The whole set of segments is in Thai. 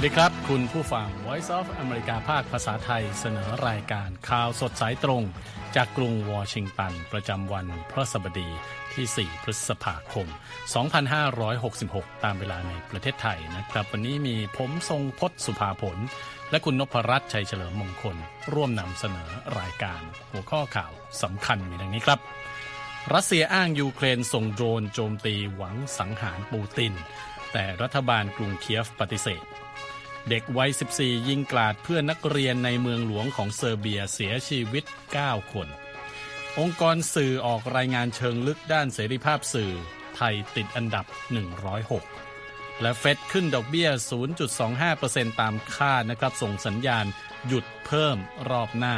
สวัสดีครับ คุณผู้ฟัง Voice of America ภาคภาษาไทยเสนอรายการข่าวสดสายตรง จากกรุงวอชิงตัน ประจำวันพระสบดีที่ 4 พฤษภาคม 2566 ตามเวลาในประเทศไทยนะครับ วันนี้มีผมทรงพศสุภาผล และคุณนพรัตน์ชัยเฉลิมมงคล ร่วมนำเสนอรายการ หัวข้อข่าวสำคัญมีดังนี้ครับรัสเซียอ้างยูเครนส่งโดรนโจมตีหวังสังหารปูติน แต่รัฐบาลกรุงเคียฟปฏิเสธ เด็กวัย 14 ยิงกลาดเพื่อนนักเรียนในเมืองหลวงของเซอร์เบียเสียชีวิต 9 คน องค์กรสื่อออกรายงานเชิงลึกด้านเสรีภาพสื่อ ไทยติดอันดับ 106 และเฟดขึ้นดอกเบี้ย 0.25%ตามคาดนะครับ ส่งสัญญาณหยุดเพิ่มรอบหน้า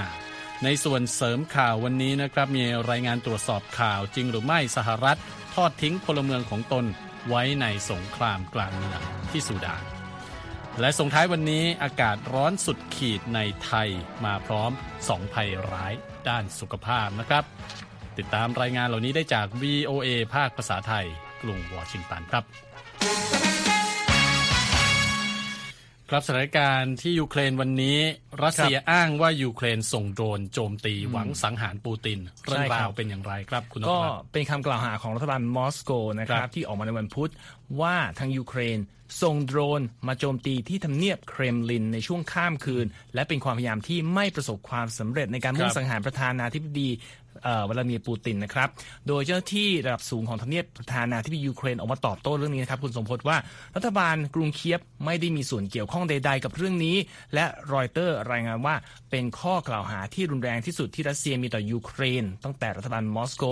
ในส่วนเสริมข่าววันนี้นะครับ มีรายงานตรวจสอบข่าวจริงหรือไม่สหรัฐ ทอดทิ้งพลเมืองของตนไว้ในสงครามกลางเมืองที่สุดาน และส่งท้ายวันนี้อากาศร้อนสุดขีดในไทยมาพร้อมสองภัยร้ายด้านสุขภาพนะครับ ติดตามรายงานเหล่านี้ได้จาก VOA ภาคภาษาไทยกรุงวอชิงตันครับ ครับสถานการณ์ที่ยูเครนวันนี้ รัสเซียอ้างว่ายูเครนส่งโดรนโจมตีหวังสังหารปูตินเรื่องราวเป็นอย่างไรครับคุณนพก็รัตน์เป็นคำกล่าวหาของรัฐบาลมอสโกนะคครัรับบที่ออกมาในวันพุธว่าทางยูเครนส่งโดรนมาโจมตีที่ทำเนียบเครมลินในช่วงข้ามคืน และเป็นความพยายามที่ไม่ประสบความสำเร็จในการมุ่คงรับสังหารประธานาธิบดีเอ่อ วลาดิเมียร์ปูตินนะครับ โดยเจ้าหน้าที่ระดับสูงของทำเนียบประธานาธิบดียูเครนออกมาตอบโต้เรื่องนี้นะครับ คุณสมพศว่ารัฐบาลกรุงเคียฟไม่ได้มีส่วนเกี่ยวข้องใด ๆ กับเรื่องนี้ และรอยเตอร์รายงานว่าเป็นข้อกล่าวหาที่รุนแรงที่สุดที่รัสเซียมีต่อยูเครน ตั้งแต่รัฐบาลมอสโก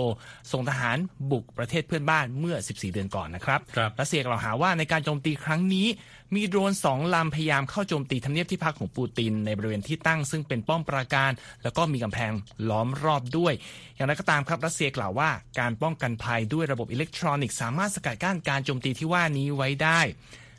ส่งทหารบุกประเทศเพื่อนบ้านเมื่อ 14 เดือนก่อนนะครับครับรัสเซียกล่าวหาว่าในการโจมตีครั้งนี้ มีโดรนสองลำพยายามเข้าโจมตีทำเนียบที่พักของปูตินในบริเวณที่ตั้งซึ่งเป็นป้อมปราการ แล้วก็มีกำแพงล้อมรอบด้วย อย่างไรก็ตามครับรัสเซียกล่าวว่าการป้องกันภัยด้วยระบบอิเล็กทรอนิกส์สามารถสกัดกั้นการโจมตีที่ว่านี้ไว้ได้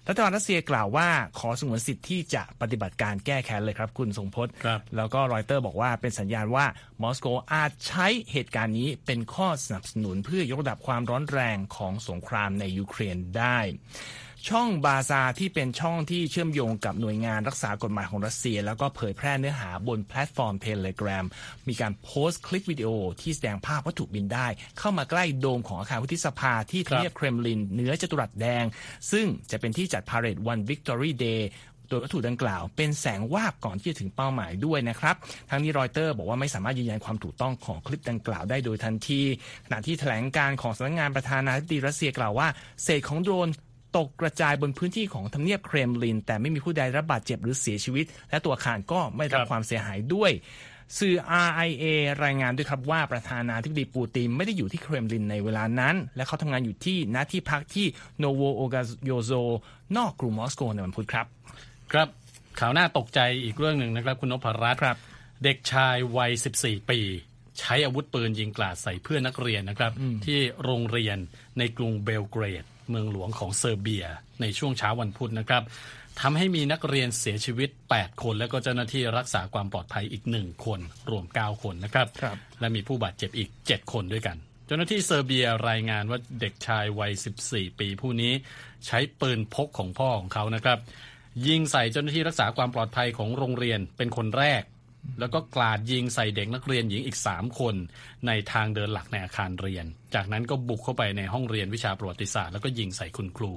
รัฐบาลรัสเซียกล่าวว่าขอสงวนสิทธิ์ที่จะปฏิบัติการแก้แค้นเลยครับคุณทรงพจน์ครับแล้วก็รอยเตอร์บอกว่าเป็นสัญญาณว่ามอสโกอาจใช้เหตุการณ์นี้เป็นข้อสนับสนุนเพื่อยกระดับความร้อนแรงของสงครามในยูเครนได้ ช่องบาซาที่เป็นช่องที่เชื่อมโยงกับหน่วยงานรักษากฎหมายของรัสเซีย แล้วก็เผยแพร่เนื้อหาบนแพลตฟอร์ม Telegram มีการโพสต์คลิปวิดีโอที่แสดงภาพวัตถุบินได้ เข้ามาใกล้โดมของอาคารวุฒิสภาที่ทำเนียบเครมลินเหนือจตุรัสแดง ซึ่งจะเป็นที่จัดพาเหรดวัน Victory Day โดยวัตถุดังกล่าวเป็นแสงวาบก่อนที่จะถึงเป้าหมายด้วยนะครับ ทั้งนี้รอยเตอร์บอกว่าไม่สามารถยืนยันความถูกต้องของคลิปดังกล่าวได้โดยทันทีขณะที่แถลงการณ์ของสำนักงานประธานาธิบดีรัสเซียกล่าวว่าเศษของโดรน ตกกระจายบนพื้นที่ของทำเนียบเครมลิน แต่ไม่มีผู้ใดรับบาดเจ็บหรือเสียชีวิต และตัวอาคารก็ไม่ได้รับครับความเสียหายด้วยสื่อ RIA รายงานด้วยครับว่าประธานาธิบดีปูตินไม่ได้อยู่ที่เครมลินในเวลานั้น และเขาทำงานอยู่ที่ณที่พักที่โนโวโอกาโยโซนอกกรุงมอสโกในวันพุธครับ ครับข่าวหน้าตกใจอีกเรื่องหนึ่งนะครับ คุณนพรัตน์ครับ เด็กชายวัย 14 ปี ใช้อาวุธปืนยิงกราดใส่เพื่อนนักเรียนนะครับ ที่โรงเรียนในกรุงเบลเกรด เมืองหลวงของเซอร์เบีย ในช่วงเช้าวันพุธนะครับทำให้มีนักเรียนเสียชีวิต 8 คน แล้วก็เจ้าหน้าที่รักษาความปลอดภัยอีก 1 คน รวม 9 คนนะครับครับและมีผู้บาดเจ็บอีก 7 คนด้วยกัน เจ้าหน้าที่เซอร์เบียรายงานว่าเด็กชายวัย 14 ปีผู้นี้ ใช้ปืนพกของพ่อของเขานะครับ ยิงใส่เจ้าหน้าที่รักษาความปลอดภัยของโรงเรียนเป็นคนแรก แล้วก็กลาดยิงใส่เด็กนักเรียนหญิงอีก 3 คน ในทางเดินหลักในอาคารเรียน จากนั้นก็บุกเข้าไปในห้องเรียนวิชาประวัติศาสตร์แล้วก็ยิงใส่คุณครู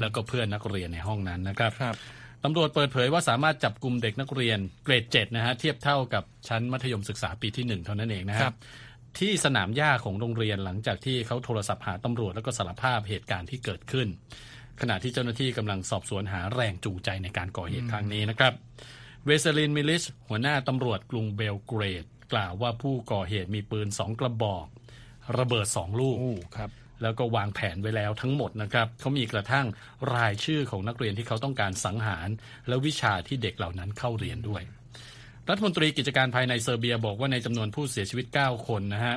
แล้วก็เพื่อนนักเรียนในห้องนั้นนะครับครับตำรวจเปิดเผยว่าสามารถจับกลุ่มเด็กนักเรียนเกรด7นะฮะเทียบเท่ากับชั้นมัธยมศึกษาปีที่1เท่านั้นเองนะคครัรับบที่สนามหญ้าของโรงเรียนหลังจากที่เขาโทรศัพท์หาตำรวจแล้วก็สารภาพเหตุการณ์ที่เกิดขึ้น ขณะที่เจ้าหน้าที่กำลังสอบสวนหาแรงจูงใจในการก่อเหตุครั้งนี้นะครับ เวเซลินมิลิชหัวหน้าตำรวจกรุงเบลเกรด กล่าวว่าผู้ก่อเหตุมีปืนสองกระบอก ระเบิดสองลูกโอ้ครับแล้วก็วางแผนไว้แล้วทั้งหมดนะครับเขามีกระทั่งรายชื่อของนักเรียนที่เขาต้องการสังหาร และวิชาที่เด็กเหล่านั้นเข้าเรียนด้วย รัฐมนตรีกิจการภายในเซอร์เบียบอกว่าในจำนวนผู้เสียชีวิต 9 คนนะฮะ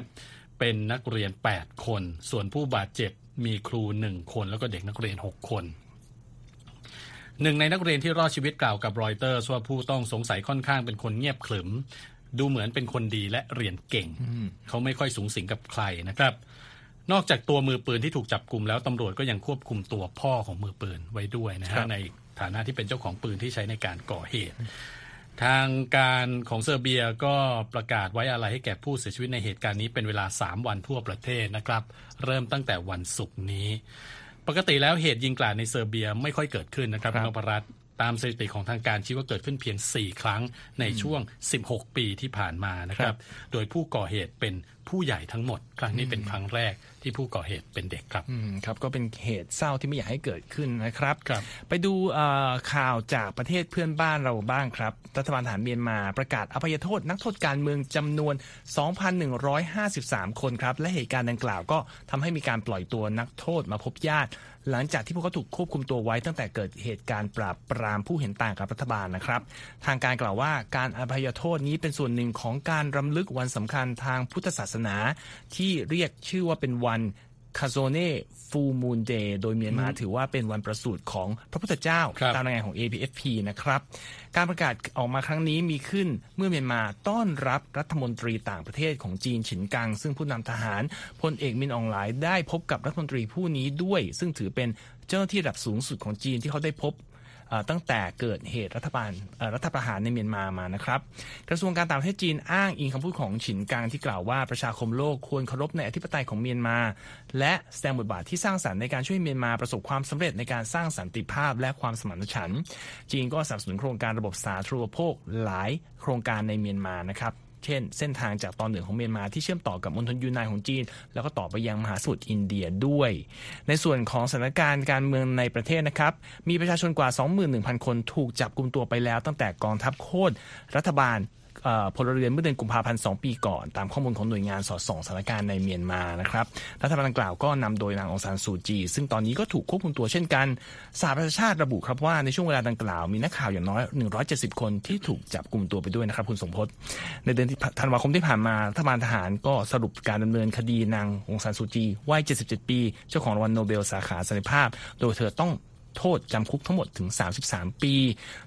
เป็นนักเรียน 8 คน ส่วนผู้บาดเจ็บมีครู 1 คน แล้วก็เด็กนักเรียน 6 คน หนึ่งในนักเรียนที่รอดชีวิตกล่าวกับรอยเตอร์ว่าผู้ต้องสงสัยค่อนข้างเป็นคนเงียบขรึม ดูเหมือนเป็นคนดีและเรียนเก่ง เขาไม่ค่อยสูงสิงกับใครนะครับ นอกจากตัวมือปืนที่ถูกจับกลุ่มแล้วตำรวจก็ยังควบคุมตัวพ่อของมือปืนไว้ด้วยนะครัฮะบในฐานะที่เป็นเจ้าของปืนที่ใช้ในการก่อเหตุทางการของเซอร์เบียก็ประกาศไว้อะไรให้แก่ผู้เสียชีวิตในเหตุการณ์นี้เป็นเวลา 3 วันทั่วประเทศนะครับ เริ่มตั้งแต่วันศุกร์นี้ ปกติแล้วเหตุยิงกราดในเซอร์เบียไม่ค่อยเกิดขึ้นนะครับคุณนพรัตน์ตามสถิติของทางการชี้ว่าเกิดขึ้นเพียง 4 ครั้งในช่วง 16 ปีที่ผ่านมานะครับ โดยผู้ก่อเหตุเป็น ผู้ใหญ่ทั้งหมด ครั้งนี้เป็นครั้งแรกที่ผู้ก่อเหตุเป็นเด็กครับอืมครับ ก็เป็นเหตุเศร้าที่ไม่อยากให้เกิดขึ้นนะครับครับ ไปดูเอ่อข่าวจากประเทศเพื่อนบ้านเราบ้างครับ รัฐบาลทหารเมียนมาประกาศอภัยโทษนักโทษการเมืองจำนวน 2,153 คนครับ และเหตุการณ์ดังกล่าวก็ทำให้มีการปล่อยตัวนักโทษมาพบญาติ หลังจากที่พวกเขาถูกควบคุมตัวไว้ตั้งแต่เกิดเหตุการณ์ปราบปรามผู้เห็นต่างกับรัฐบาลนะครับ ทางการกล่าวว่าการอภัยโทษนี้เป็นส่วนหนึ่งของการรำลึกวันสำคัญทางพุทธศาสนา ที่เรียกชื่อว่าเป็นวัน Kasone Full Moon Day โดยเมียนมาถือว่าเป็นวันประสูติของพระพุทธเจ้าครับตามรายงานของ AFP นะครับ การประกาศออกมาครั้งนี้มีขึ้นเมื่อเมียนมาต้อนรับรัฐมนตรีต่างประเทศของจีนฉินกัง ซึ่งผู้นำทหารพลเอกมินอ่องหล่ายได้พบกับรัฐมนตรีผู้นี้ด้วย ซึ่งถือเป็นเจ้าหน้าที่ระดับสูงสุดของจีนที่เขาได้พบเอ่อ ตั้งแต่เกิดเหตุรัฐบาลรัฐประหารในเมียนมามานะครับ กระทรวงการต่างประเทศจีนอ้างอิงคำพูดของฉินกังที่กล่าวว่าประชาคมโลกควรเคารพในอธิปไตยของเมียนมา และแสดงบทบาทที่สร้างสรรค์ในการช่วยเมียนมาประสบความสำเร็จในการสร้างสันติภาพและความสมานฉันท์จีนก็สนับสนุนโครงการระบบสาธารณูปโภคหลายโครงการในเมียนมานะครับ เช่น เส้นทางจากตอนเหนือของเมียนมาที่เชื่อมต่อกับมณฑลยูนานของจีน แล้วก็ต่อไปยังมหาสมุทรอินเดียด้วย ในส่วนของสถานการณ์การเมืองในประเทศนะครับ มีประชาชนกว่า 21,000 คนถูกจับกลุ่มตัวไปแล้ว ตั้งแต่กองทัพโค่นรัฐบาล พลเรือนเมื่อเดือนกุมภาพันธ์2ปีก่อน ตามข้อมูลของหน่วยงานสอดส่องสถานการณ์ในเมียนมานะครับรัฐบาลดังกล่าวก็นำโดยนางองซานซูจี ซึ่งตอนนี้ก็ถูกควบคุมตัวเช่นกันสหประชาชาติระบุครับว่าในช่วงเวลาดังกล่าวมีนักข่าวอย่างน้อย 170 คนที่ถูกจับกลุ่มตัวไปด้วยนะครับคุณสมพศในเดือนธันวาคมที่ผ่านมารัฐบาลทหารก็สรุปการดำเนินคดีนางองซานซูจีวัย77 ปี เจ้าของรางวัลโนเบลสาขาสันติภาพ โดยเธอต้อง โทษจำคุกทั้งหมดถึง 33 ปี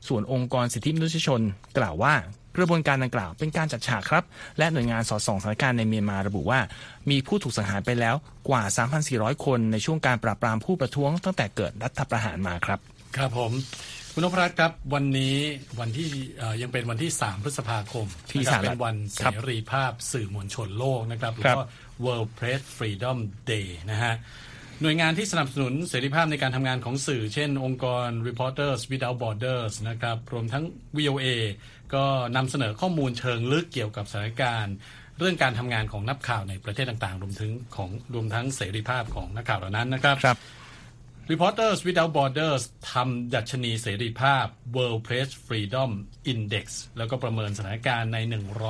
ส่วนองค์กรสิทธิมนุษยชน กล่าวว่ากระบวนการดังกล่าวเป็นการจัดฉากครับ และหน่วยงานสอดส่องสถานการณ์ในเมียนมาระบุว่า มีผู้ถูกสังหารไปแล้วกว่า 3,400 คนในช่วงการปราบปรามผู้ประท้วงตั้งแต่เกิดรัฐประหารมาครับ ครับผมคุณนพรัตน์ครับวันนี้วันที่เอ่อยังเป็นวันที่ 3 พฤษภาคมที่นะครับสหรัฐเป็นวันเสครับรีภาพสื่อมวลชนโลกนะครับหรือครับว่า World Press Freedom Day นะฮะ หน่วยงานที่สนับสนุนเสรีภาพในการทำงานของสื่อ เช่น องค์กร Reporters Without Borders นะครับรวมทั้ง VOA ก็นำเสนอข้อมูลเชิงลึกเกี่ยวกับสถานการณ์ เรื่องการทำงานของนักข่าวในประเทศต่างๆ รวมถึงของรวมทั้งเสรีภาพของนักข่าวเหล่านั้นนะครับครับ Reporters Without Borders ทำดัชนีเสรีภาพ World Press Freedom Index แล้วก็ประเมินสถานการณ์ใน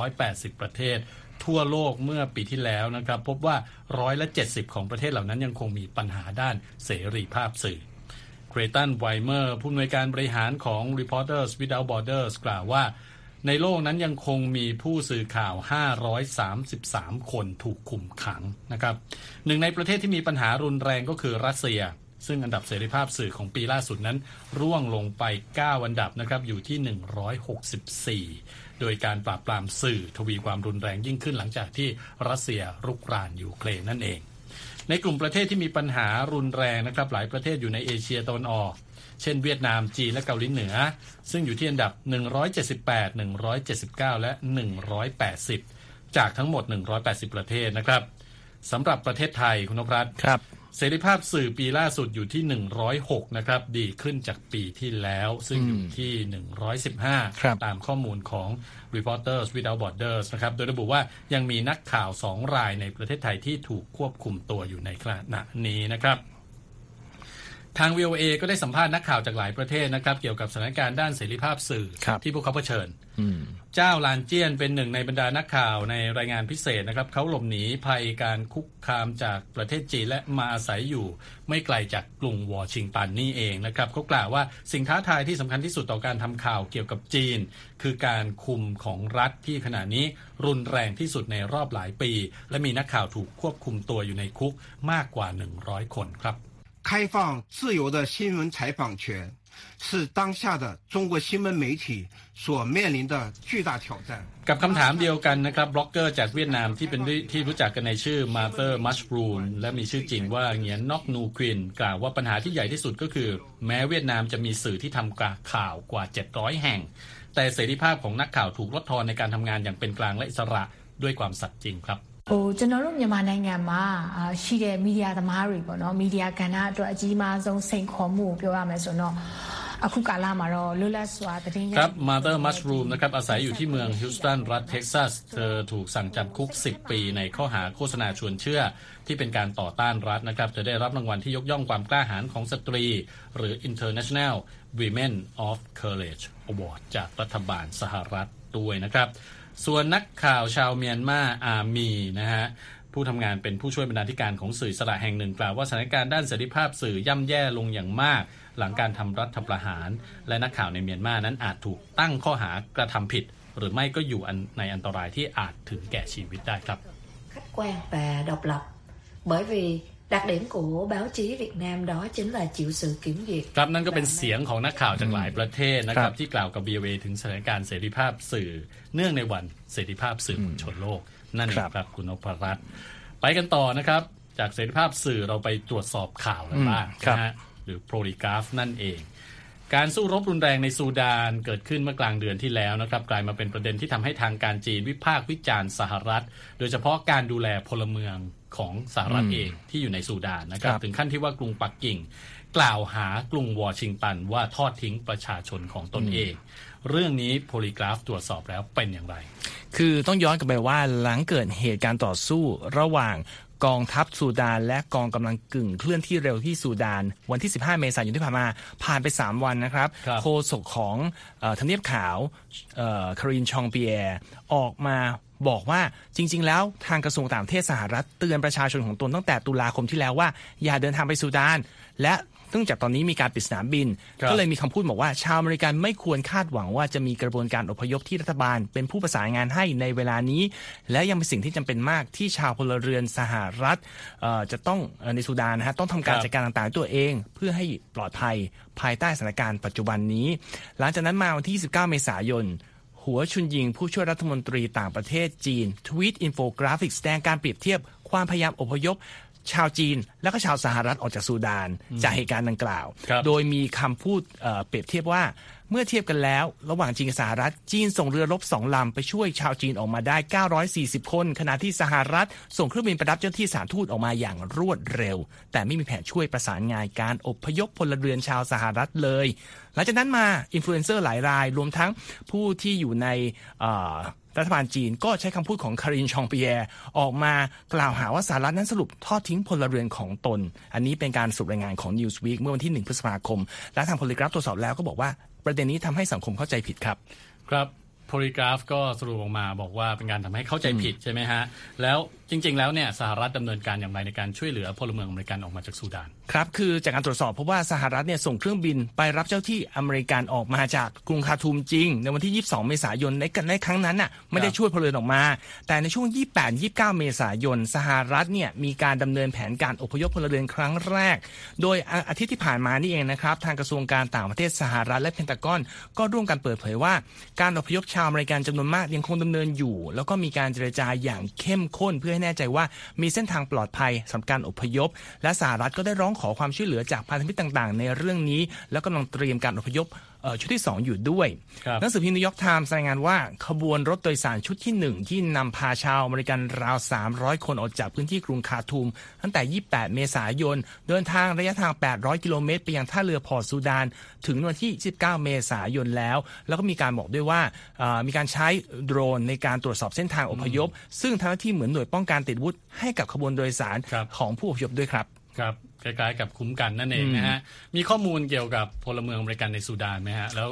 180 ประเทศ ทั่วโลกเมื่อปีที่แล้วนะครับ พบว่าร้อยละ 70 ของประเทศเหล่านั้นยังคงมีปัญหาด้านเสรีภาพสื่อเกรตันไวเมอร์ผู้อำนวยการบริหารของ Reporters Without Borders กล่าวว่าในโลกนั้นยังคงมีผู้สื่อข่าว 533 คนถูกคุมขังนะครับหนึ่งในประเทศที่มีปัญหารุนแรงก็คือรัสเซีย ซึ่งอันดับเสรีภาพสื่อของปีล่าสุดนั้น ร่วงลงไป 9 อันดับนะครับอยู่ที่ 164 โดยการปราบปรามสื่อทวีความรุนแรงยิ่งขึ้นหลังจากที่รัสเซียรุกรานยูเครนนั่นเอง ในกลุ่มประเทศที่มีปัญหารุนแรงนะครับหลายประเทศอยู่ในเอเชียตะวันออกเช่นเวียดนาม จีน และเกาหลีเหนือ ซึ่งอยู่ที่อันดับ 178 179 และ 180 จากทั้งหมด 180 ประเทศนะครับสำหรับประเทศไทยคุณนพรัตน์ครับ เสรีภาพสื่อปีล่าสุดอยู่ที่ 106 นะครับ ดีขึ้นจากปีที่แล้ว ซึ่งอยู่ที่ครับ115 ตามข้อมูลของ Reporters Without Borders นะครับ โดยระบุว่ายังมีนักข่าว 2 รายในประเทศไทยที่ถูกควบคุมตัวอยู่ในขณะนี้นะครับ ทาง VOA ก็ได้สัมภาษณ์นักข่าวจากหลายประเทศนะครับ เกี่ยวกับสถานการณ์ด้านเสรีภาพสื่อครับที่พวกเขาเผชิญอืมเจ้าลานเจียนเป็นหนึ่งในบรรดานักข่าวในรายงานพิเศษนะครับเขาหลบหนีภัยการคุกคามจากประเทศจีนและมาอาศัยอยู่ ไม่ไกลจากกรุงวอชิงตันนี่เองนะครับเขากล่าวว่าสิ่งท้าทายที่สำคัญที่สุดต่อการทำข่าวเกี่ยวกับจีน คือการคุมของรัฐที่ขณะนี้รุนแรงที่สุดในรอบหลายปี และมีนักข่าวถูกควบคุมตัวอยู่ในคุกมากกว่า 100 คนครับ 开放自由的新闻采访权， 是当下的中国新闻媒体所面临的巨大挑战。กับคำถามเดียวกันนะครับบล็อกเกอร์จากเวียดนามที่เป็นที่รู้จักกันในชื่อ Mother Mushroom และมีชื่อจริงว่าเงียนนอกนูควินกล่าวว่าปัญหาที่ใหญ่ที่สุดก็คือ แม้เวียดนามจะมีสื่อที่ทำข่าวกว่า 700 แห่ง แต่เสรีภาพของนักข่าวถูกลดทอนในการทำงานอย่างเป็นกลางและอิสระด้วยความสัตย์จริงครับ ဟိုကျွန်တော်တို့မြန်မာနိုင်ငံမှာရှိတဲ့မီဒီယာသမားတွေပေါ့နော်မီဒီယာကဏ္ဍအတွက်အကြီးမားဆုံးစိန်ခေါ်မှုကိုပြောရမယ်ဆိုတော့အခုကာလမှာတော့လွတ်လပ်စွာသတင်းครับ Mother Mushroom นะครับอาศัยอยู่ที่เมืองฮิวสตันรัฐเท็กซัสเธอถูกสั่งจำคุก 10 ปีในข้อหาโฆษณาชวนเชื่อที่เป็นการต่อต้านรัฐนะครับจะได้รับรางวัลที่ยกย่องความกล้าหาญของสตรี หรือ International Women of Courage Award จากรัฐบาลสหรัฐด้วยนะครับ ส่วนนักข่าวชาวเมียนมาอามีนะฮะผู้ทำงานเป็นผู้ช่วยบรรณาธิการของสื่อสระแห่งหนึ่งกล่าวว่าสถานการณ์ด้านเสรีภาพสื่อย่ำแย่ลงอย่างมาก หลังการทำรัฐประหาร และนักข่าวในเมียนมานั้นอาจถูกตั้งข้อหากระทำผิด หรือไม่ก็อยู่ในอันตรายที่อาจถึงแก่ชีวิตได้ครับ khách quan và độc lập bởi vì đặc điểm của báo chí Việt Nam đó chính là chịu sự kiểm duyệt ครับนั่นก็เป็นเสียงของนักข่าวจากหลายประเทศนะครับที่กล่าวกับ VOA ถึงสถานการณ์เสรีภาพสื่อ เนื่องในวันเสรีภาพสื่อมวลชนโลก นั่นเองครับคุณนพรัตน์ไปกันต่อนะครับ จากเสรีภาพสื่อเราไปตรวจสอบข่าวกันบ้างนะฮะหรือโปรลิกราฟนั่นเอง การสู้รบรุนแรงในซูดานเกิดขึ้นเมื่อกลางเดือนที่แล้วนะครับกลายมาเป็นประเด็นที่ทำให้ทางการจีนวิพากษ์วิจารณ์สหรัฐ โดยเฉพาะการดูแลพลเมืองของสหรัฐเองที่อยู่ในซูดานนะครับ ถึงขั้นที่ว่ากรุงปักกิ่ง กล่าวหากรุงวอชิงตันว่าทอดทิ้งประชาชนของตนเอง เรื่องนี้โพลีกราฟตรวจสอบแล้วเป็นอย่างไร คือต้องย้อนกลับไปว่าหลังเกิดเหตุการณ์ต่อสู้ระหว่าง กองทัพซูดาน และกองกำลังกึ่งเคลื่อนที่เร็วที่ซูดาน วันที่ 15 เมษายนที่ผ่านมาผ่านไป 3 วันนะครับโฆษกของทำเนียบขาวคารินชองเปียออกมาบอกว่าจริง ๆ แล้วทางกระทรวงต่างประเทศสหรัฐเตือนประชาชนของตนตั้งแต่ตุลาคมที่แล้วว่า อย่าเดินทางไปซูดาน และ เนื่องจากตอนนี้มีการปิดสนามบิน ก็เลยมีคำพูดบอกว่าชาวอเมริกันไม่ควรคาดหวังว่าจะมีกระบวนการอพยพที่รัฐบาล เป็นผู้ประสานงานให้ในเวลานี้ และยังเป็นสิ่งที่จำเป็นมากที่ชาวพลเรือนสหรัฐจะต้องในซูดานนะฮะต้องทำการจัดการต่างๆตัวเอง เพื่อให้ปลอดภัยภายใต้สถานการณ์ปัจจุบันนี้ หลังจากนั้นมาวันที่29เมษายนหัวชุนยิงผู้ช่วยรัฐมนตรีต่างประเทศจีน ทวีตอินโฟกราฟิกแสดงการเปรียบเทียบความพยายามอพยพ ชาวจีนและก็ชาวสหรัฐออกจากซูดานจากเหตุการณ์ดังกล่าว โดยมีคำพูดเปรียบเทียบว่า เมื่อเทียบกันแล้ว ระหว่างจีนกับสหรัฐ จีนส่งเรือรบสองลำไปช่วยชาวจีนออกมาได้ 940 คน ขณะที่สหรัฐ ส่งเครื่องบินไปรับเจ้าหน้าที่สถานทูตออกมาอย่างรวดเร็ว แต่ไม่มีแผนช่วยประสานงานการอพยพพลเรือนชาวสหรัฐเลย หลังจากนั้นมาอินฟลูเอนเซอร์หลายราย รวมทั้งผู้ที่อยู่ในรัฐบาลจีนก็ใช้คำพูดของคารีนชองปิแอร์ออกมากล่าวหาว่าสหรัฐนั้นสรุปทอดทิ้งพลเรือนของตน อันนี้เป็นการสรุปรายงานของ Newsweek เมื่อวันที่ 1 พฤษภาคม และทาง Polygraph ตรวจสอบแล้วก็บอกว่า ประเด็นนี้ทำให้สังคมเข้าใจผิดครับ ครับโพลีกราฟก็สรุปออกมาบอกว่าเป็นการทำให้เข้าใจผิดใช่ไหมฮะแล้ว จริง ๆ แล้วเนี่ยสหรัฐดำเนินการอย่างไรในการช่วยเหลือพลเมืองอเมริกันออกมาจากซูดานครับคือจากการตรวจสอบพบว่าสหรัฐเนี่ยส่งเครื่องบินไปรับเจ้าที่อเมริกันออกมาจากกรุงคาทูมจริง ในวันที่ 22 เมษายนในกันในครั้งนั้นน่ะไม่ได้ช่วยพลเรือนออกมา แต่ในช่วง 28-29 เมษายน สหรัฐเนี่ยมีการดำเนินแผนการอพยพพลเรือนครั้งแรก โดยอาทิตย์ที่ผ่านมานี่เองนะครับทางกระทรวงการต่างประเทศสหรัฐและเพนตากอน ก็ร่วมกันเปิดเผยว่า การอพยพชาวอเมริกันจำนวนมากยังคงดำเนินอยู่ แล้วก็มีการเจรจาอย่างเข้มข้นเพื่อให้แน่ใจว่ามีเส้นทางปลอดภัยสำหรับการอพยพ และสหรัฐก็ได้ร้องขอความช่วยเหลือจากพันธมิตรต่าง ๆ ในเรื่องนี้ แล้วกำลังเตรียมการอพยพ ชุดที่ 2 อยู่ด้วย หนังสือพิมพ์นิวยอร์กไทมส์รายงานว่า ขบวนรถโดยสารชุดที่ 1 ที่นำพาชาวอเมริกันราว 300 คนออกจากพื้นที่กรุงคาร์ทูม ตั้งแต่ 28 เมษายน เดินทางระยะทาง 800 กิโลเมตร ไปยังท่าเรือพอร์ตซูดาน ถึงวันที่29เมษายนแล้ว แล้วก็มีการบอกด้วยว่ามีการใช้โดรนในการตรวจสอบเส้นทางอพยพ ซึ่งทำหน้าที่เหมือนหน่วยป้องกันติดอาวุธให้กับขบวนโดยสารของผู้อพยพด้วยครับครับ คล้ายๆ กับคุ้มกันนั่นเองนะฮะ มีข้อมูลเกี่ยวกับพลเมืองอเมริกันในซูดานไหมฮะ แล้ว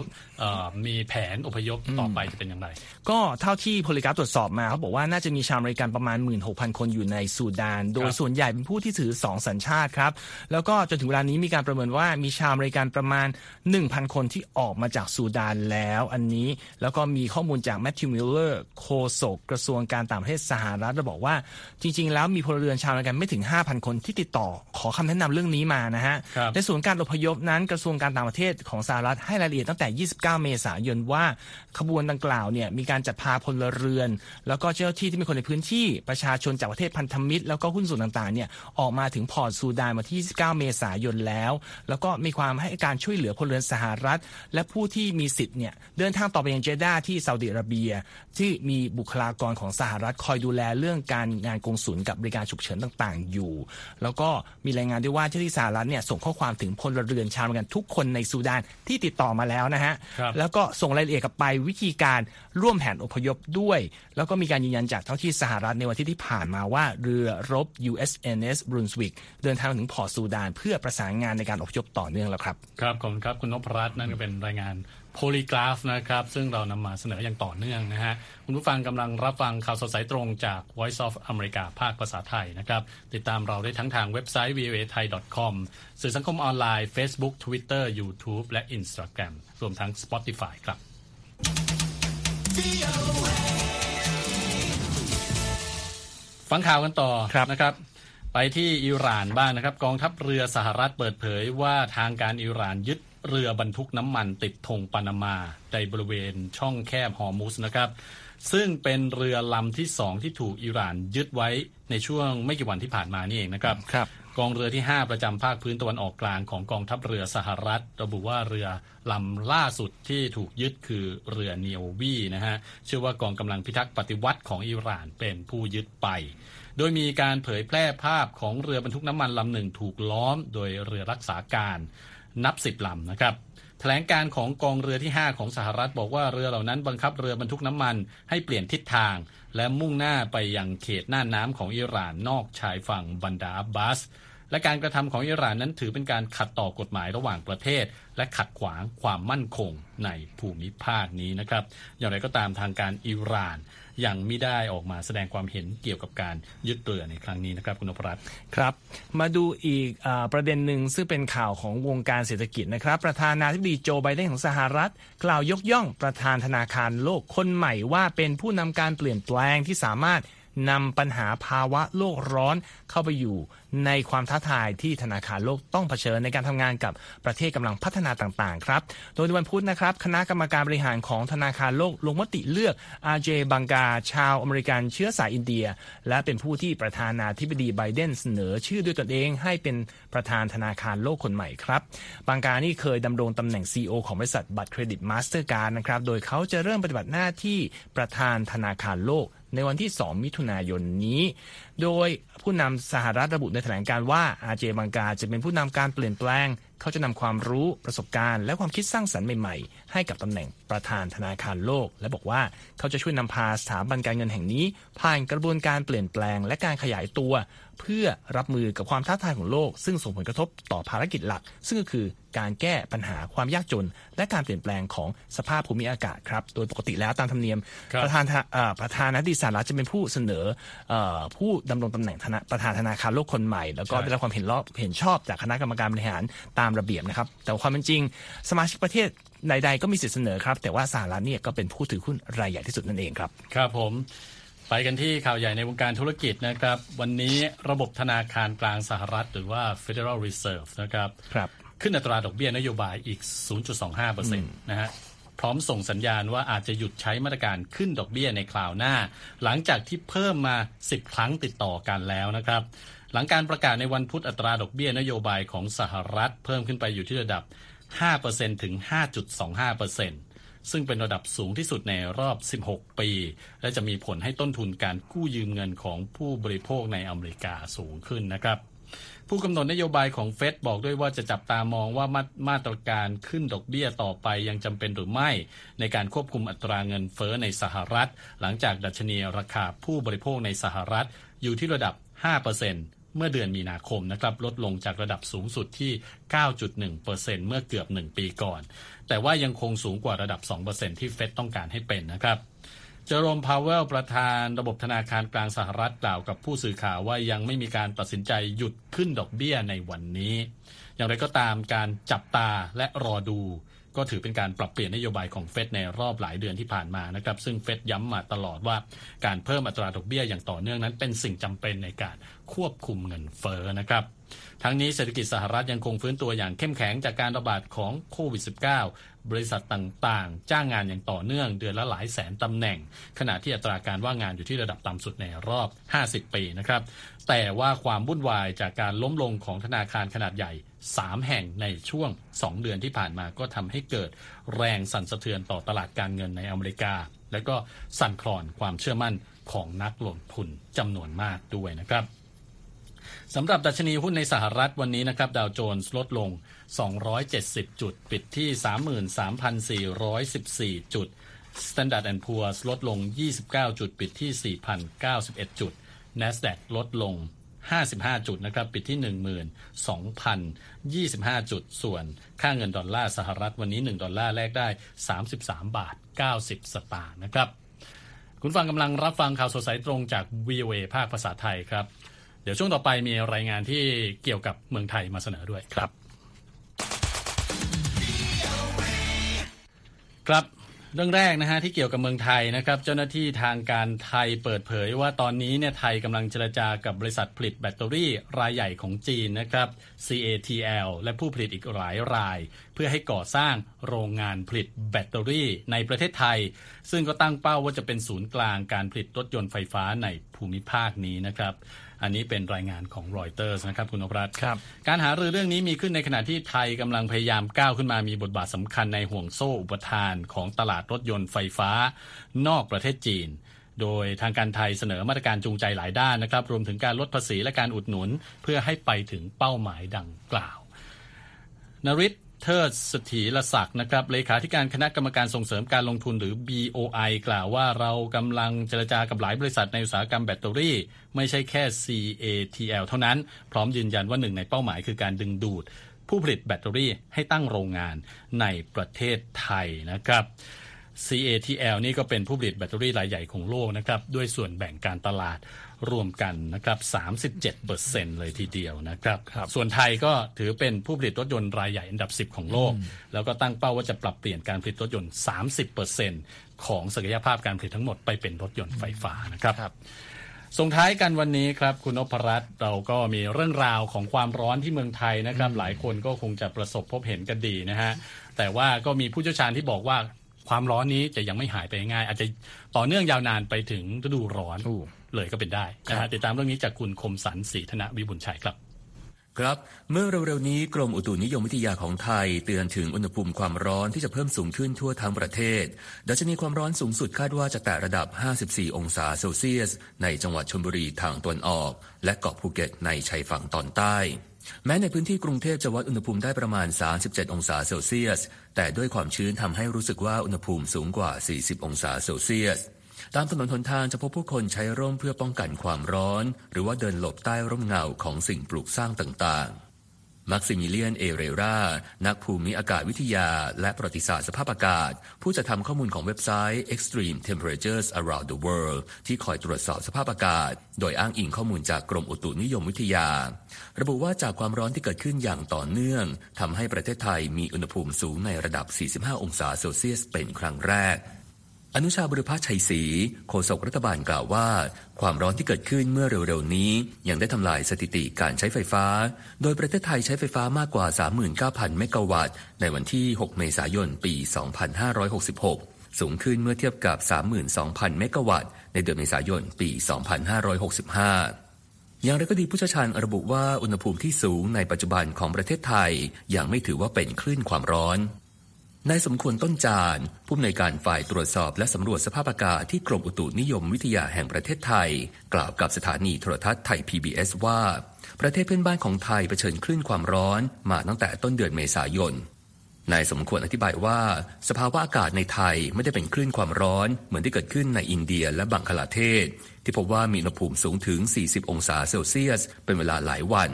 มีแผนอพยพต่อไปจะเป็นอย่างไร ก็เท่าที่ Polygraph ตรวจสอบมาเขาบอกว่าน่าจะมีชาวอเมริกันประมาณ 16,000 คนอยู่ในซูดาน โดยส่วนใหญ่เป็นผู้ที่ถือ 2 สัญชาติครับ แล้วก็จนถึงเวลานี้มีการประเมินว่ามีชาวอเมริกันประมาณ 1,000 คนที่ออกมาจากซูดานแล้วอันนี้ แล้วก็มีข้อมูลจากแมทธิวมิลเลอร์โฆษกกระทรวงการต่างประเทศสหรัฐระบอกว่า จริง ๆ แล้วมีพลเรือนชาวอเมริกันไม่ถึง 5,000 คนที่ติดต่อขอคำแนะนำเรื่องนี้มานะฮะครับในส่วนการอพยพนั้นกระทรวงการต่างประเทศของสหรัฐให้รายละเอียดตั้งแต่ 29 เมษายนว่าขบวนดังกล่าวเนี่ยมีการจัดพาพลเรือน แล้วก็เจ้าหน้าที่ที่เป็นคนในพื้นที่ประชาชนจากประเทศพันธมิตร แล้วก็หุ้นส่วนต่างๆเนี่ยออกมาถึงพอร์ตซูดานวันที่ 29 เมษายนแล้ว แล้วก็มีความให้การช่วยเหลือพลเรือนสหรัฐ และผู้ที่มีสิทธิ์เนี่ยเดินทางต่อไปยังเจด้าที่ซาอุดิอาระเบีย ที่มีบุคลากรของสหรัฐคอยดูแลเรื่องการงานกงสุลกับบริการฉุกเฉินต่าง ๆ อยู่ แล้วก็มีรายงานด้วยว่าเจ้าหน้าที่สหรัฐเนี่ยส่งข้อความถึงพลเรือนชาวอเมริกันทุกคนในซูดานที่ติดต่อมาแล้วนะฮะครับแล้วก็ส่งรายละเอียดกลับไปวิธีการร่วมแผนอพยพด้วย แล้วก็มีการยืนยันจากเจ้าที่สหรัฐในวันที่ที่ผ่านมาว่าเรือรบ USNS Brunswick เดินทางถึงพอร์ตซูดาน เพื่อประสานงานในการอพยพต่อเนื่องแล้วครับ ครับขอบคุณครับคุณนพรัตน์นั่นก็เป็นรายงาน โพลีกราฟนะครับ ซึ่งเรานำมาเสนออย่างต่อเนื่องนะฮะ คุณผู้ฟังกำลังรับฟังข่าวสดสายตรงจาก Voice of America ภาคภาษาไทยนะครับ ติดตามเราได้ทั้งทางเว็บไซต์ voa thai com สื่อสังคมออนไลน์ Facebook Twitter YouTube และ Instagram รวมทั้ง Spotify ครับ ฟังข่าวกันต่อครับนะครับไปที่อิหร่านบ้างนะครับ กองทัพเรือสหรัฐเปิดเผยว่าทางการอิหร่านยึด เรือบรรทุกน้ำมันติดธงปานามาในบริเวณช่องแคบฮอร์มุสนะครับ ซึ่งเป็นเรือลำที่สองที่ถูกอิหร่านยึดไว้ในช่วงไม่กี่วันที่ผ่านมานี่เองนะครับครับกองเรือที่ 5 ประจำภาคพื้นตะวันออกกลางของกองทัพเรือสหรัฐ ระบุว่าเรือลำล่าสุดที่ถูกยึดคือเรือเนียววีนะฮะเชื่อว่ากองกำลังพิทักษ์ปฏิวัติของอิหร่านเป็นผู้ยึดไปโดยมีการเผยแพร่ภาพของเรือบรรทุกน้ำมันลำหนึ่งถูกล้อม โดยเรือรักษาการ นับสิบลำนะครับแถลงการของกองเรือที่ 5 ของสหรัฐบอกว่าเรือเหล่านั้นบังคับเรือบรรทุกน้ำมันให้เปลี่ยนทิศทาง และมุ่งหน้าไปยังเขตหน้าน้ำของอิหร่านนอกชายฝั่งบันดาอับบาส และการกระทำของอิหร่านนั้นถือเป็นการขัดต่อกฎหมายระหว่างประเทศ และขัดขวางความมั่นคงในภูมิภาคนี้นะครับ อย่างไรก็ตามทางการอิหร่าน ยังไม่ได้ออกมาแสดงความเห็นเกี่ยวกับการยึดเรือในครั้งนี้นะครับคุณนพรัตน์ครับ มาดูอีกอประเด็นหนึ่งซึ่งเป็นข่าวของวงการเศรษฐกิจนะครับ ประธานาธิบดีโจไบเดนของสหรัฐ กล่าวยกย่องประธานธนาคารโลกคนใหม่ว่าเป็นผู้นำการเปลี่ยนแปลงที่สามารถ นำปัญหาภาวะโลกร้อนเข้าไปอยู่ในความท้าทายที่ธนาคารโลกต้องเผชิญในการทำงานกับประเทศกำลังพัฒนาต่างๆครับ โดยในวันพุธนะครับ คณะกรรมการบริหารของธนาคารโลกลงมติเลือกอาเจย์บังกา ชาวอเมริกันเชื้อสายอินเดีย และเป็นผู้ที่ประธานาธิบดีไบเดนเสนอชื่อด้วยตนเองให้เป็นประธานธนาคารโลกคนใหม่ครับ บังกานี่เคยดำรงตำแหน่ง CEO ของบริษัทบัตรเครดิตมาสเตอร์การ์ดนะครับ โดยเขาจะเริ่มปฏิบัติหน้าที่ประธานธนาคารโลก ในวันที่ 2 มิถุนายนนี้ โดยผู้นำสหรัฐระบุในแถลงการว่าอาเจบังกาจะเป็นผู้นำการเปลี่ยนแปลง เขาจะนำความรู้ประสบการณ์ และความคิดสร้างสรรค์ใหม่ๆ ให้กับตำแหน่งประธานธนาคารโลก และบอกว่าเขาจะช่วยนำพาสถาบันการเงินแห่งนี้ ผ่านกระบวนการเปลี่ยนแปลงและการขยายตัว เพื่อรับมือกับความท้าทายของโลก ซึ่งส่งผลกระทบต่อภารกิจหลัก ซึ่งก็คือการแก้ปัญหาความยากจน และการเปลี่ยนแปลงของสภาพภูมิอากาศครับ โดยปกติแล้วตามธรรมเนียมครับประธานธนาเอ่อประธานาธิบดีสหรัฐจะเป็นผู้เสนอเอ่อผู้ดำรงตำแหน่งธนาประธานธนาคารโลกคนใหม่ แล้วก็ใช่ได้รับความเห็นรอบเห็นชอบจากคณะกรรมการบริหารตามระเบียบนะครับ แต่ว่าความเป็นจริง สมาชิกประเทศใดๆก็มีสิทธิเสนอครับ แต่ว่าสหรัฐเนี่ยก็เป็นผู้ถือหุ้นรายใหญ่ที่สุดนั่นเองครับ ครับผม ไปกันที่ข่าวใหญ่ในวงการธุรกิจนะครับ วันนี้ระบบธนาคารกลางสหรัฐ หรือว่า Federal Reserve นะครับครับ ขึ้นอัตราดอกเบี้ยนโยบายอีก 0.25%นะฮะพร้อมส่งสัญญาณว่าอาจจะหยุดใช้มาตรการขึ้นดอกเบี้ยในคราวหน้า หลังจากที่เพิ่มมา 10 ครั้งติดต่อกันแล้วนะครับ หลังการประกาศในวันพุธอัตราดอกเบี้ยนโยบายของสหรัฐ เพิ่มขึ้นไปอยู่ที่ระดับ 5%ถึง 5.25% ซึ่งเป็นระดับสูงที่สุดในรอบ 16 ปี และจะมีผลให้ต้นทุนการกู้ยืมเงินของผู้บริโภคในอเมริกาสูงขึ้นนะครับผู้กำหนดนโยบายของเฟดบอกด้วยว่าจะจับตามองว่ามามาตรการขึ้นดอกเบี้ยต่อไปยังจำเป็นหรือไม่ ในการควบคุมอัตราเงินเฟ้อในสหรัฐ หลังจากดัชนีราคาผู้บริโภคในสหรัฐอยู่ที่ระดับ 5%เเมื่อเดือนมีนาคมนะครับลดลงจากระดับสูงสุดที่ 9.1%เมื่อเกือบ 1 ปีก่อน แต่ว่ายังคงสูงกว่าระดับ 2%ที่เฟดต้องการให้เป็นนะครับเจอโรมพาวเวลประธานระบบธนาคารกลางสหรัฐกล่าวกับผู้สื่อข่าวว่ายังไม่มีการตัดสินใจหยุดขึ้นดอกเบี้ยในวันนี้ อย่างไรก็ตามการจับตาและรอดู ก็ถือเป็นการปรับเปลี่ยนนโยบายของเฟดในรอบหลายเดือนที่ผ่านมานะครับ ซึ่งเฟดย้ำมาตลอดว่าการเพิ่มอัตราดอกเบี้ยอย่างต่อเนื่องนั้น เป็นสิ่งจำเป็นในการควบคุมเงินเฟ้อนะครับทั้งนี้เศรษฐกิจสหรัฐยังคงฟื้นตัวอย่างเข้มแข็งจากการระบาดของโควิด -19 บริษัทต่างๆ จ้างงานอย่างต่อเนื่องเดือนละหลายแสนตำแหน่ง ขณะที่อัตราการว่างงานอยู่ที่ระดับต่ำสุดในรอบ 50 ปีนะครับ แต่ว่าความวุ่นวายจากการล้มลงของธนาคารขนาดใหญ่ 3 แห่งในช่วง 2 เดือนที่ผ่านมาก็ทำให้เกิดแรงสั่นสะเทือนต่อตลาดการเงินในอเมริกา และก็สั่นคลอนความเชื่อมั่นของนักลงทุนจำนวนมากด้วยนะครับสำหรับดัชนีหุ้นในสหรัฐวันนี้นะครับดาวโจนส์ลดลง 270 จุด ปิดที่ 33,414 จุด Standard Poor's ลดลง 29 จุด ปิดที่ 4,091 จุด NASDAQ ลดลง 55 จุดนะครับ ปิดที่ 12,025 จุด ส่วนค่าเงินดอลลาร์สหรัฐวันนี้ 1 ดอลลาร์แลกได้ 33 บาท 90 สตางค์นะครับ คุณฟังกำลังรับฟังข่าวสดสายตรงจาก VOA ภาคภาษาไทยครับ เดี๋ยวช่วงต่อไปมีรายงานที่เกี่ยวกับเมืองไทยมาเสนอด้วยครับ ครับ เรื่องแรกนะฮะที่เกี่ยวกับเมืองไทยนะครับ เจ้าหน้าที่ทางการไทยเปิดเผยว่าตอนนี้เนี่ยไทยกำลังเจรจากับบริษัทผลิตแบตเตอรี่รายใหญ่ของจีนนะครับ CATL และผู้ผลิตอีกหลายราย เพื่อให้ก่อสร้างโรงงานผลิตแบตเตอรี่ในประเทศไทย ซึ่งก็ตั้งเป้าว่าจะเป็นศูนย์กลางการผลิตรถยนต์ไฟฟ้าในภูมิภาคนี้นะครับ อันนี้เป็นรายงานของรอยเตอร์สนะครับคุณนพรัตน์ครับการหารือเรื่องนี้มีขึ้นในขณะที่ไทยกำลังพยายามก้าวขึ้นมามีบทบาทสำคัญในห่วงโซ่อุปทานของตลาดรถยนต์ไฟฟ้า นอกประเทศจีนโดยทางการไทยเสนอมาตรการจูงใจหลายด้านนะครับ รวมถึงการลดภาษีและการอุดหนุน เพื่อให้ไปถึงเป้าหมายดังกล่าวนริศ เทิดสถีรศักดิ์นะครับเลขาธิการคณะกรรมการส่งเสริมการลงทุนหรือ BOI กล่าวว่าเรากำลังเจรจากับหลายบริษัทในอุตสาหกรรมแบตเตอรี่ ไม่ใช่แค่ CATL เท่านั้น พร้อมยืนยันว่าหนึ่งในเป้าหมายคือการดึงดูด ผู้ผลิตแบตเตอรี่ให้ตั้งโรงงานในประเทศไทยนะครับ CATL นี่ก็เป็นผู้ผลิตแบตเตอรี่รายใหญ่ของโลกนะครับด้วยส่วนแบ่งการตลาด รวมกันนะครับ 37เปอร์เซ็นเลยทีเดียวนะครับครับส่วนไทยก็ถือเป็นผู้ผลิตรถยนต์รายใหญ่อันดับ 10 ของโลก แล้วก็ตั้งเป้าว่าจะปรับเปลี่ยนการผลิตรถยนต์ 30เปอร์เซ็นของศักยภาพการผลิตทั้งหมดไปเป็นรถยนต์ไฟฟ้านะครับครับส่งท้ายกันวันนี้ครับ คุณนพรัตน์เราก็มีเรื่องราวของความร้อนที่เมืองไทยนะครับ หลายคนก็คงจะประสบพบเห็นกันดีนะฮะแต่ว่าก็มีผู้เชี่ยวชาญที่บอกว่า ความร้อนนี้จะยังไม่หายไปง่าย อาจจะต่อเนื่องยาวนานไปถึงฤดูร้อนอู้เลยก็เป็นได้นะฮะติดตามเรื่องนี้จากคุณคมสันศรีธนวิบุญชัยครับครับเมื่อเร็วๆนี้กรมอุตุนิยมวิทยาของไทย เตือนถึงอุณหภูมิความร้อนที่จะเพิ่มสูงขึ้นทั่วทั้งประเทศ ดัชนีความร้อนสูงสุดคาดว่าจะแตะระดับ 54 องศาเซลเซียส ในจังหวัดชลบุรีทางตะวันออก และเกาะภูเก็ตในชายฝั่งตอนใต้ แม้ในพื้นที่กรุงเทพจะวัดอุณหภูมิได้ประมาณ 37 องศาเซลเซียส แต่ด้วยความชื้นทำให้รู้สึกว่าอุณหภูมิสูงกว่า 40 องศาเซลเซียส ตามถนนหนทางจะพบผู้คนใช้ร่มเพื่อป้องกันความร้อน หรือว่าเดินหลบใต้ร่มเงาของสิ่งปลูกสร้างต่างๆ มักซิมิเลียน เอเรรา นักภูมิอากาศวิทยา และประวัติศาสตร์สภาพอากาศ ผู้จะทำข้อมูลของเว็บไซต์ Extreme Temperatures Around the World ที่คอยตรวจสอบสภาพอากาศ โดยอ้างอิงข้อมูลจากกรมอุตุนิยมวิทยา ระบุว่าจากความร้อนที่เกิดขึ้นอย่างต่อเนื่องทำให้ประเทศไทยมีอุณหภูมิสูงในระดับ 45 องศาเซลเซียสเป็นครั้งแรก อนุชาบุรพชัยศรีโฆษกรัฐบาลกล่าวว่า ความร้อนที่เกิดขึ้นเมื่อเร็วๆนี้ ยังได้ทำลายสถิติการใช้ไฟฟ้า โดยประเทศไทยใช้ไฟฟ้ามากกว่า 39,000 เมกะวัตต์ ในวันที่ 6 เมษายน ปี 2566 สูงขึ้นเมื่อเทียบกับ 32,000 เมกะวัตต์ ในเดือนเมษายน ปี 2565อย่างไรก็ดีผู้เชี่ยวชาญระบุว่าอุณหภูมิที่สูงในปัจจุบันของประเทศไทย ยังไม่ถือว่าเป็นคลื่นความร้อน นายสมควรต้นจาน ผู้อำนวยการฝ่ายตรวจสอบและสำรวจสภาพอากาศที่กรมอุตุนิยมวิทยาแห่งประเทศไทย กล่าวกับสถานีโทรทัศน์ไทย PBS ว่า ประเทศเพื่อนบ้านของไทยเผชิญคลื่นความร้อนมาตั้งแต่ต้นเดือนเมษายน นายสมควรอธิบายว่า สภาวะอากาศในไทยไม่ได้เป็นคลื่นความร้อน เหมือนที่เกิดขึ้นในอินเดียและบังคลาเทศ ที่พบว่ามีอุณหภูมิสูงถึง 40 องศาเซลเซียส เป็นเวลาหลายวัน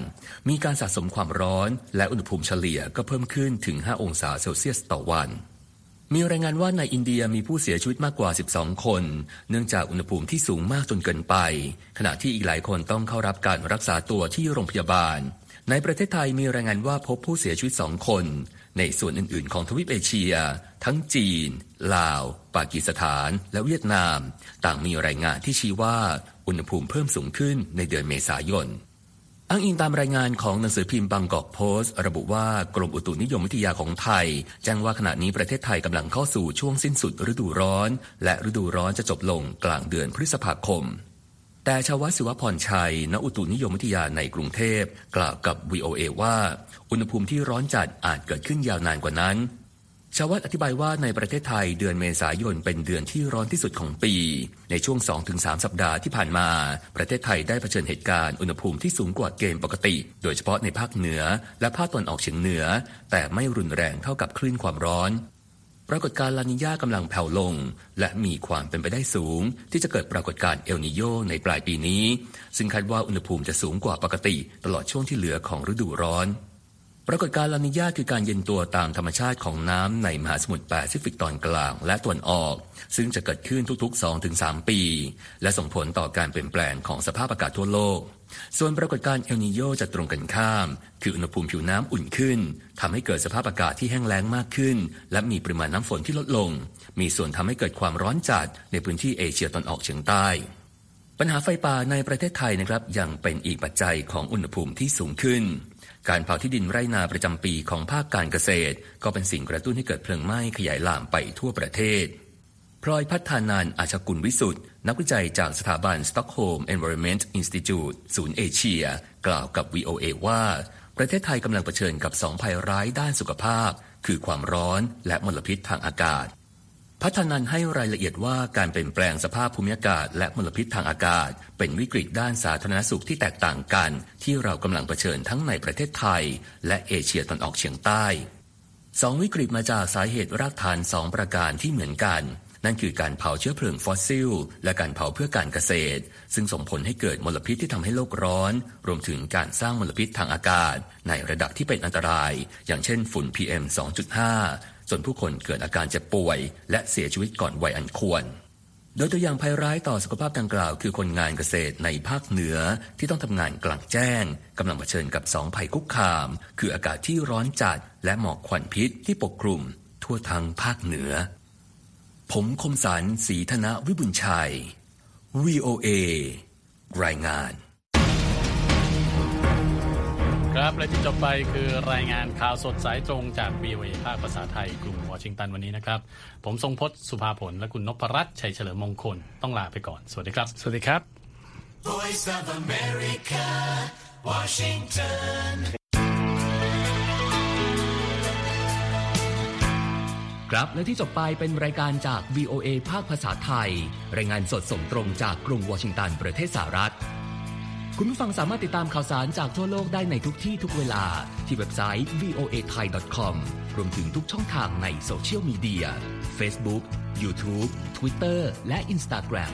มีการสะสมความร้อน และอุณหภูมิเฉลี่ยก็เพิ่มขึ้นถึง 5 องศาเซลเซียสต่อวันมีรายงานว่าในอินเดียมีผู้เสียชีวิตมากกว่า 12 คน เนื่องจากอุณหภูมิที่สูงมากจนเกินไป ขณะที่อีกหลายคนต้องเข้ารับการรักษาตัวที่โรงพยาบาล ในประเทศไทยมีรายงานว่าพบผู้เสียชีวิตสองคน ในส่วนอื่น ๆ ของทวีปเอเชีย ทั้งจีน ลาว ปากีสถาน และเวียดนาม ต่างมีรายงานที่ชี้ว่าอุณหภูมิเพิ่มสูงขึ้นในเดือนเมษายนอ้างอิงตามรายงานของหนังสือพิมพ์บางกอกโพสต์ ระบุว่ากรมอุตุนิยมวิทยาของไทย แจ้งว่าขณะนี้ประเทศไทยกำลังเข้าสู่ช่วงสิ้นสุดฤดูร้อน และฤดูร้อนจะจบลงกลางเดือนพฤษภาคม แต่ชาวศิวพรชัยณอุตุนิยมวิทยาในกรุงเทพ กล่าวกับ VOA ว่า อุณหภูมิที่ร้อนจัดอาจเกิดขึ้นยาวนานกว่านั้น ชาววัดอธิบายว่าในประเทศไทยเดือนเมษายนเป็นเดือนที่ร้อนที่สุดของปี ในช่วง 2-3 สัปดาห์ที่ผ่านมา ประเทศไทยได้เผชิญเหตุการณ์อุณหภูมิที่สูงกว่าเกณฑ์ปกติ โดยเฉพาะในภาคเหนือและภาคตะวันออกเฉียงเหนือ แต่ไม่รุนแรงเท่ากับคลื่นความร้อน ปรากฏการณ์ลานิญากำลังแผ่วลง และมีความเป็นไปได้สูง ที่จะเกิดปรากฏการณ์เอลนิโยในปลายปีนี้ ซึ่งคาดว่าอุณหภูมิจะสูงกว่าปกติ ตลอดช่วงที่เหลือของฤดูร้อน ปรากฏการณ์ลานิญาคือการเย็นตัวตามธรรมชาติของน้ำในมหาสมุทรแปซิฟิกตอนกลางและตะวันออก ซึ่งจะเกิดขึ้นทุกๆ 2-3 ปี และส่งผลต่อการเปลี่ยนแปลงของสภาพอากาศทั่วโลก ส่วนปรากฏการณ์เอลนิโยจะตรงกันข้าม คืออุณหภูมิผิวน้ำอุ่นขึ้นทำให้เกิดสภาพอากาศที่แห้งแล้งมากขึ้น และมีปริมาณน้ำฝนที่ลดลง มีส่วนทำให้เกิดความร้อนจัดในพื้นที่เอเชียตอนออกเฉียงใต้ ปัญหาไฟป่าในประเทศไทยนะครับยังเป็นอีกปัจจัยของอุณหภูมิที่สูงขึ้น การเผาที่ดินไร่นาประจำปีของภาคการเกษตร ก็เป็นสิ่งกระตุ้นให้เกิดเพลิงไหม้ขยายลามไปทั่วประเทศ พลอยพัฒนานอาชกุลวิสุทธ์นักวิจัยจากสถาบัน Stockholm Environment Institute ศูนย์เอเชีย กล่าวกับ VOA ว่า ประเทศไทยกำลังเผชิญกับสองภัยร้ายด้านสุขภาพ คือความร้อนและมลพิษทางอากาศ พัฒนันให้รายละเอียดว่าการเปลี่ยนแปลงสภาพภูมิอากาศ และมลพิษทางอากาศ เป็นวิกฤตด้านสาธารณสุขที่แตกต่างกัน ที่เรากำลังเผชิญทั้งในประเทศไทย และเอเชียตอนออกเฉียงใต้สองวิกฤตมาจากสาเหตุรากฐานสองประการที่เหมือนกัน นั่นคือการเผาเชื้อเพลิงฟอสซิล และการเผาเพื่อการเกษตร ซึ่งส่งผลให้เกิดมลพิษที่ทำให้โลกร้อน รวมถึงการสร้างมลพิษทางอากาศ ในระดับที่เป็นอันตราย อย่างเช่นฝุ่น PM 2.5 จนผู้คนเกิดอาการเจ็บป่วย และเสียชีวิตก่อนวัยอันควร โดยตัวอย่างภัยร้ายต่อสุขภาพดังกล่าว คือคนงานเกษตรในภาคเหนือที่ต้องทำงานกลางแจ้งกำลังเผชิญกับสองภัยคุกคาม คืออากาศที่ร้อนจัด และหมอกควันพิษที่ปกคลุม ทั่วทั้งภาคเหนือ ผมคมสันสีธนวิบุญชัย VOA รายงาน ครับและที่จบไปคือรายงานข่าวสดสายตรงจาก VOA ภาคภาษาไทยกรุงวอชิงตันวันนี้นะครับ ผมทรงพศสุภาผลและคุณนพรัตน์ชัยเฉลิมมงคล ต้องลาไปก่อน สวัสดีครับ สวัสดีครับ Voice of America Washington ครับและที่จบไปเป็นรายการจาก VOA ภาคภาษาไทย รายงานสดส่งตรงจากกรุงวอชิงตันประเทศสหรัฐ คุณผู้ฟังสามารถติดตามข่าวสารจากทั่วโลกได้ในทุกที่ทุกเวลา ที่เว็บไซต์ voa thai com รวมถึงทุกช่องทางในโซเชียลมีเดีย Facebook YouTube Twitter และ Instagram